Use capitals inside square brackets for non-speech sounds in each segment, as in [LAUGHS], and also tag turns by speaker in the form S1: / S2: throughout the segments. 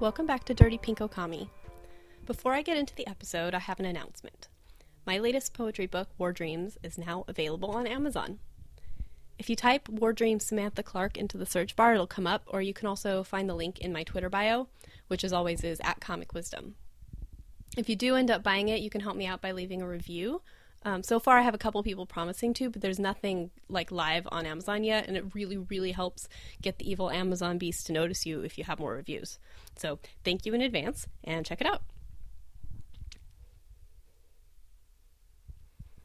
S1: welcome back to Dirty Pink Okami. Before I get into the episode, I have an announcement. My latest poetry book, War Dreams, is now available on Amazon. If you type War Dreams Samantha Clark into the search bar, it'll come up, or you can also find the link in my Twitter bio, which as always is at Comic Wisdom. If you do end up buying it, you can help me out by leaving a review. Um, so far, I have a couple people promising to, but there's nothing like live on Amazon yet, and it really, really helps get the evil Amazon beast to notice you if you have more reviews. So thank you in advance, and check it out.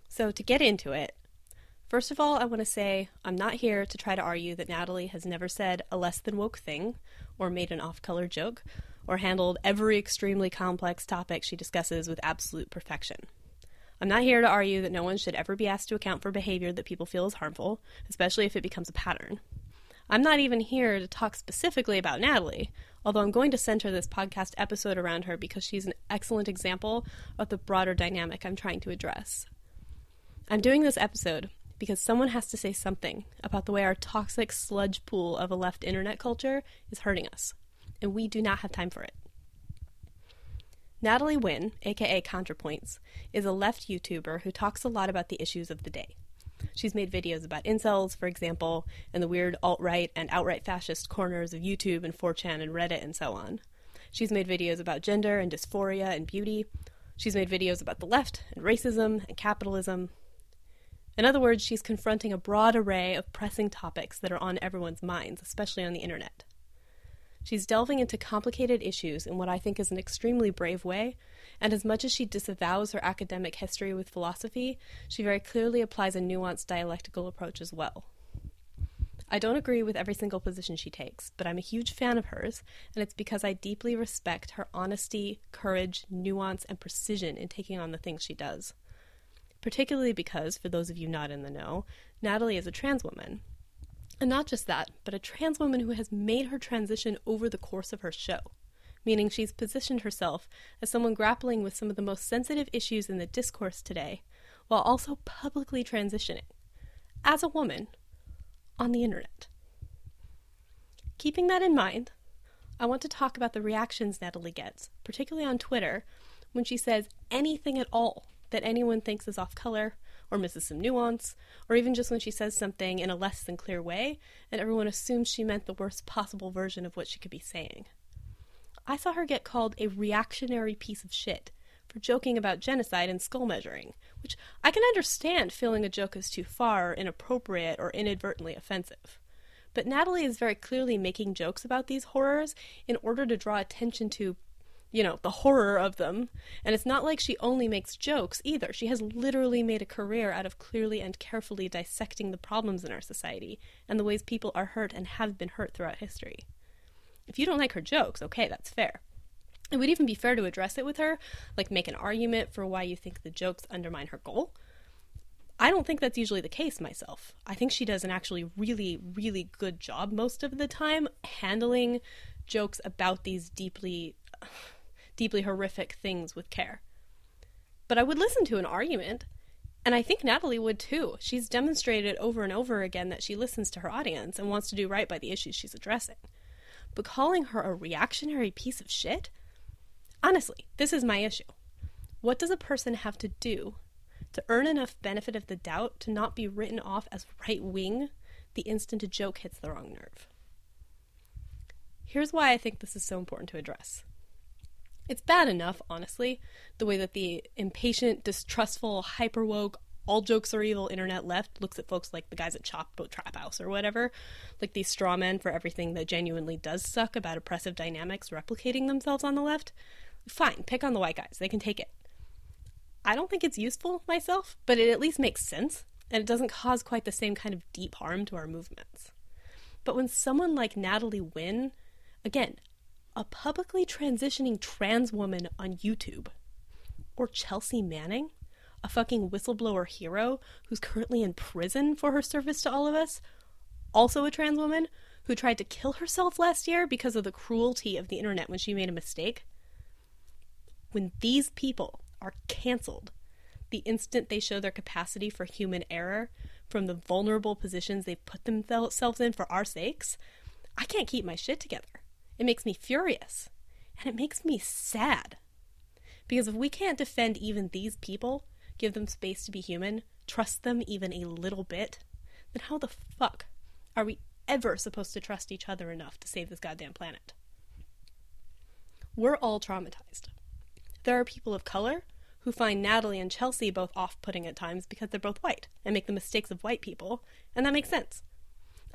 S1: So to get into it, first of all, I want to say I'm not here to try to argue that Natalie has never said a less than woke thing, or made an off color joke, or handled every extremely complex topic she discusses with absolute perfection. I'm not here to argue that no one should ever be asked to account for behavior that people feel is harmful, especially if it becomes a pattern. I'm not even here to talk specifically about Natalie, although I'm going to center this podcast episode around her because she's an excellent example of the broader dynamic I'm trying to address. I'm doing this episode because someone has to say something about the way our toxic sludge pool of a left internet culture is hurting us, and we do not have time for it. Natalie Wynn, aka ContraPoints, is a left YouTuber who talks a lot about the issues of the day. She's made videos about incels, for example, and the weird alt right and outright fascist corners of YouTube and 4chan and Reddit and so on. She's made videos about gender and dysphoria and beauty. She's made videos about the left and racism and capitalism. In other words, she's confronting a broad array of pressing topics that are on everyone's minds, especially on the internet. She's delving into complicated issues in what I think is an extremely brave way, and as much as she disavows her academic history with philosophy, she very clearly applies a nuanced dialectical approach as well. I don't agree with every single position she takes, but I'm a huge fan of hers, and it's because I deeply respect her honesty, courage, nuance, and precision in taking on the things she does. Particularly because, for those of you not in the know, Natalie is a trans woman, and not just that, but a trans woman who has made her transition over the course of her show, meaning she's positioned herself as someone grappling with some of the most sensitive issues in the discourse today, while also publicly transitioning, as a woman, on the internet. Keeping that in mind, I want to talk about the reactions Natalie gets, particularly on Twitter, when she says anything at all that anyone thinks is off color or misses some nuance, or even just when she says something in a less than clear way, and everyone assumes she meant the worst possible version of what she could be saying. I saw her get called a reactionary piece of shit for joking about genocide and skull measuring, which I can understand feeling a joke is too far, or inappropriate, or inadvertently offensive. But Natalie is very clearly making jokes about these horrors in order to draw attention to you know, the horror of them. And it's not like she only makes jokes either. She has literally made a career out of clearly and carefully dissecting the problems in our society and the ways people are hurt and have been hurt throughout history. If you don't like her jokes, okay, that's fair. It would even be fair to address it with her, like make an argument for why you think the jokes undermine her goal. I don't think that's usually the case myself. I think she does an actually really, really good job most of the time handling jokes about these deeply deeply horrific things with care. But I would listen to an argument, and I think Natalie would too. She's demonstrated over and over again that she listens to her audience and wants to do right by the issues she's addressing. But calling her a reactionary piece of shit? Honestly, this is my issue. What does a person have to do to earn enough benefit of the doubt to not be written off as right wing the instant a joke hits the wrong nerve? Here's why I think this is so important to address. It's bad enough, honestly, the way that the impatient, distrustful, hyper woke, all jokes are evil internet left looks at folks like the guys at Chapo Trap House or whatever, like these straw men for everything that genuinely does suck about oppressive dynamics replicating themselves on the left. Fine, pick on the white guys, they can take it. I don't think it's useful myself, but it at least makes sense, and it doesn't cause quite the same kind of deep harm to our movements. But when someone like Natalie Wynn, again, a publicly transitioning trans woman on YouTube. Or Chelsea Manning, a fucking whistleblower hero who's currently in prison for her service to all of us, also a trans woman who tried to kill herself last year because of the cruelty of the internet when she made a mistake. When these people are canceled the instant they show their capacity for human error from the vulnerable positions they've put themselves in for our sakes, I can't keep my shit together. It makes me furious. And it makes me sad. Because if we can't defend even these people, give them space to be human, trust them even a little bit, then how the fuck are we ever supposed to trust each other enough to save this goddamn planet? We're all traumatized. There are people of color who find Natalie and Chelsea both off putting at times because they're both white and make the mistakes of white people, and that makes sense.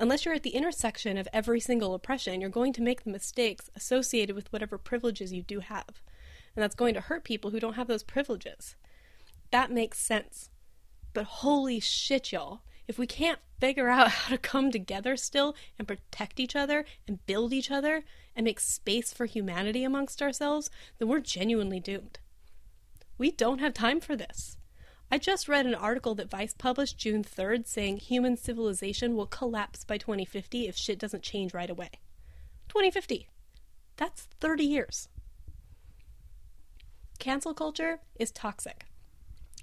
S1: Unless you're at the intersection of every single oppression, you're going to make the mistakes associated with whatever privileges you do have. And that's going to hurt people who don't have those privileges. That makes sense. But holy shit, y'all. If we can't figure out [LAUGHS] how to come together still and protect each other and build each other and make space for humanity amongst ourselves, then we're genuinely doomed. We don't have time for this. I just read an article that Vice published June 3rd saying human civilization will collapse by 2050 if shit doesn't change right away. 2050. That's 30 years. Cancel culture is toxic.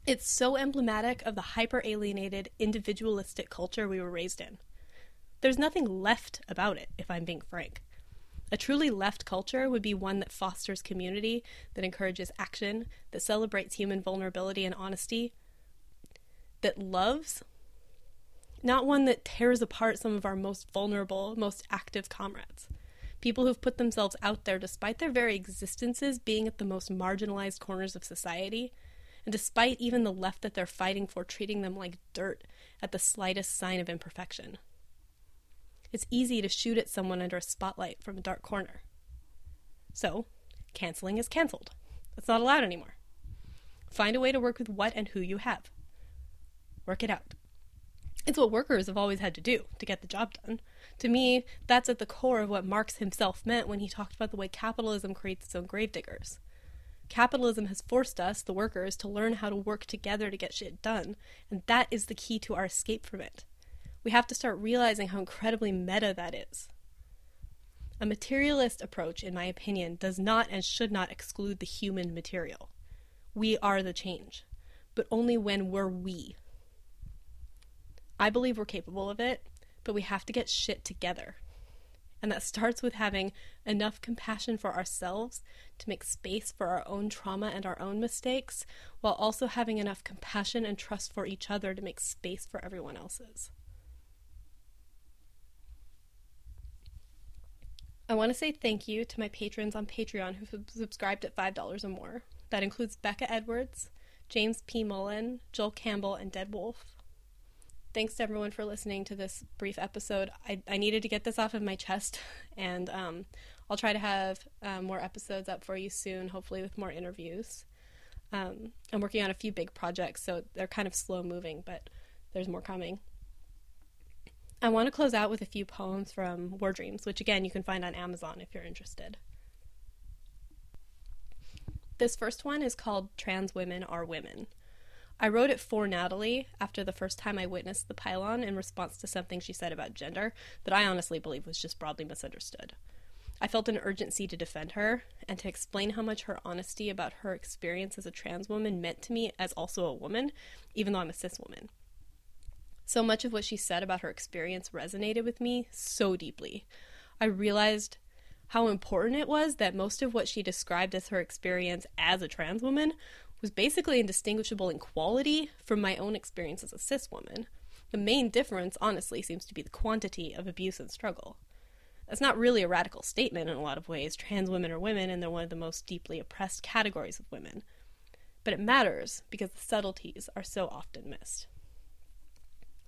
S1: It's so emblematic of the hyper alienated, individualistic culture we were raised in. There's nothing left about it, if I'm being frank. A truly left culture would be one that fosters community, that encourages action, that celebrates human vulnerability and honesty, that loves, not one that tears apart some of our most vulnerable, most active comrades. People who've put themselves out there despite their very existences being at the most marginalized corners of society, and despite even the left that they're fighting for treating them like dirt at the slightest sign of imperfection. It's easy to shoot at someone under a spotlight from a dark corner. So, canceling is canceled. It's not allowed anymore. Find a way to work with what and who you have. Work it out. It's what workers have always had to do to get the job done. To me, that's at the core of what Marx himself meant when he talked about the way capitalism creates its own gravediggers. Capitalism has forced us, the workers, to learn how to work together to get shit done, and that is the key to our escape from it we have to start realizing how incredibly meta that is. A materialist approach, in my opinion, does not and should not exclude the human material. We are the change, but only when we're we. I believe we're capable of it, but we have to get shit together. And that starts with having enough compassion for ourselves to make space for our own trauma and our own mistakes, while also having enough compassion and trust for each other to make space for everyone else's. I want to say thank you to my patrons on Patreon who have subscribed at $5 or more. That includes Becca Edwards, James P. Mullen, Joel Campbell, and Dead Wolf. Thanks to everyone for listening to this brief episode. I, I needed to get this off of my chest, [LAUGHS] and um, I'll try to have um, more episodes up for you soon, hopefully with more interviews. Um, I'm working on a few big projects, so they're kind of slow moving, but there's more coming. I want to close out with a few poems from War Dreams, which again you can find on Amazon if you're interested. This first one is called Trans Women Are Women. I wrote it for Natalie after the first time I witnessed the pile-on in response to something she said about gender that I honestly believe was just broadly misunderstood. I felt an urgency to defend her and to explain how much her honesty about her experience as a trans woman meant to me as also a woman, even though I'm a cis woman. So much of what she said about her experience resonated with me so deeply. I realized how important it was that most of what she described as her experience as a trans woman was basically indistinguishable in quality from my own experience as a cis woman. The main difference, honestly, seems to be the quantity of abuse and struggle. That's not really a radical statement in a lot of ways. Trans women are women, and they're one of the most deeply oppressed categories of women. But it matters because the subtleties are so often missed.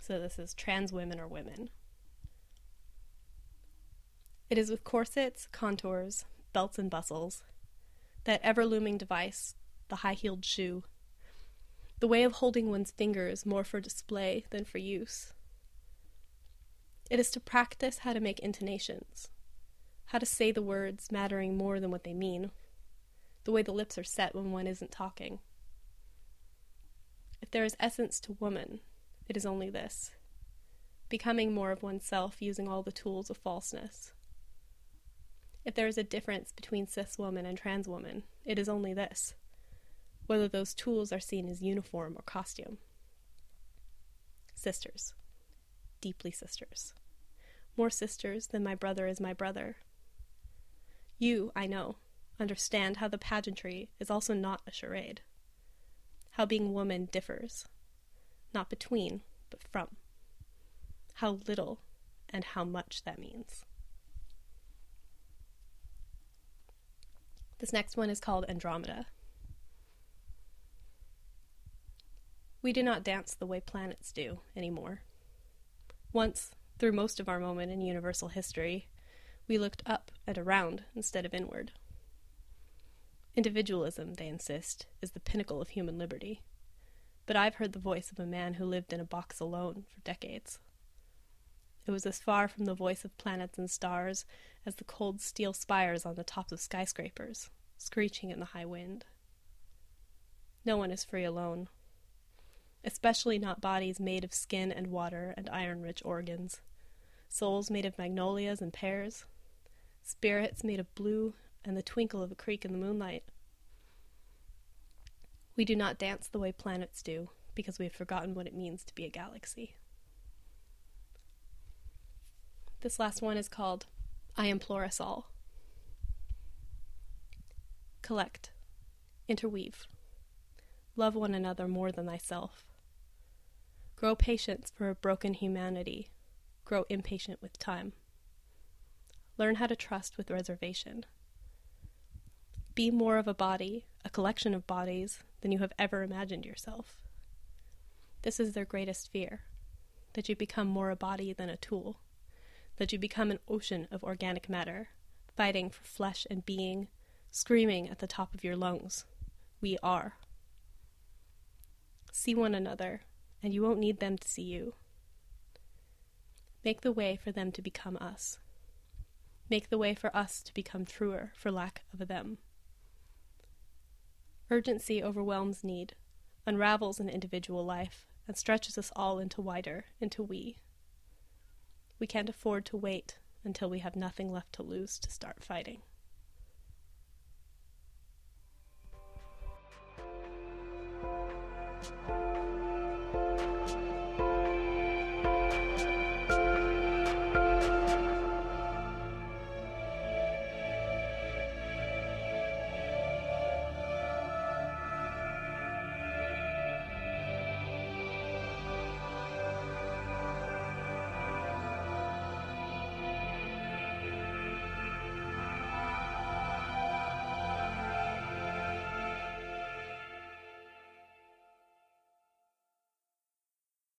S1: So this is trans women or women. It is with corsets, contours, belts, and bustles, that ever looming device, the high heeled shoe, the way of holding one's fingers more for display than for use. It is to practice how to make intonations, how to say the words mattering more than what they mean, the way the lips are set when one isn't talking. If there is essence to woman, it is only this becoming more of oneself using all the tools of falseness. If there is a difference between cis woman and trans woman, it is only this whether those tools are seen as uniform or costume. Sisters. Deeply sisters. More sisters than my brother is my brother. You, I know, understand how the pageantry is also not a charade, how being woman differs, not between, but from, how little and how much that means. This next one is called Andromeda. We do not dance the way planets do anymore. Once, through most of our moment in universal history, we looked up and around instead of inward. Individualism, they insist, is the pinnacle of human liberty. But I've heard the voice of a man who lived in a box alone for decades. It was as far from the voice of planets and stars as the cold steel spires on the tops of skyscrapers, screeching in the high wind. No one is free alone, especially not bodies made of skin and water and iron rich organs, souls made of magnolias and pears, spirits made of blue and the twinkle of a creek in the moonlight. We do not dance the way planets do because we have forgotten what it means to be a galaxy. This last one is called I Implore Us All. Collect, interweave, love one another more than thyself. Grow patience for a broken humanity, grow impatient with time. Learn how to trust with reservation. Be more of a body, a collection of bodies, than you have ever imagined yourself. This is their greatest fear that you become more a body than a tool, that you become an ocean of organic matter, fighting for flesh and being, screaming at the top of your lungs, We are. See one another, and you won't need them to see you. Make the way for them to become us. Make the way for us to become truer for lack of them. Urgency overwhelms need, unravels an individual life, and stretches us all into wider, into we. We can't afford to wait until we have nothing left to lose to start fighting.